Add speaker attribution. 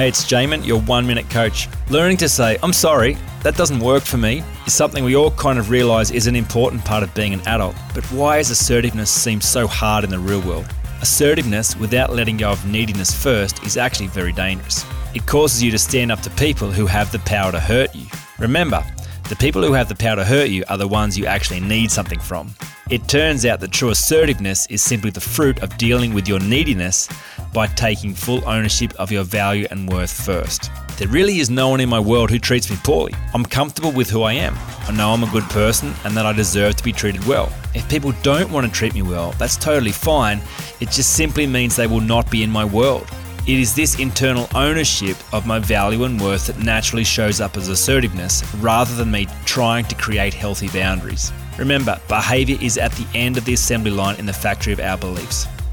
Speaker 1: Hey, it's Jamin, your one minute coach. Learning to say, I'm sorry, that doesn't work for me, is something we all kind of realize is an important part of being an adult. But why does assertiveness seem so hard in the real world? Assertiveness without letting go of neediness first is actually very dangerous. It causes you to stand up to people who have the power to hurt you. Remember, the people who have the power to hurt you are the ones you actually need something from. It turns out that true assertiveness is simply the fruit of dealing with your neediness by taking full ownership of your value and worth first. There really is no one in my world who treats me poorly. I'm comfortable with who I am. I know I'm a good person and that I deserve to be treated well. If people don't want to treat me well, that's totally fine. It just simply means they will not be in my world. It is this internal ownership of my value and worth that naturally shows up as assertiveness rather than me trying to create healthy boundaries. Remember, behavior is at the end of the assembly line in the factory of our beliefs.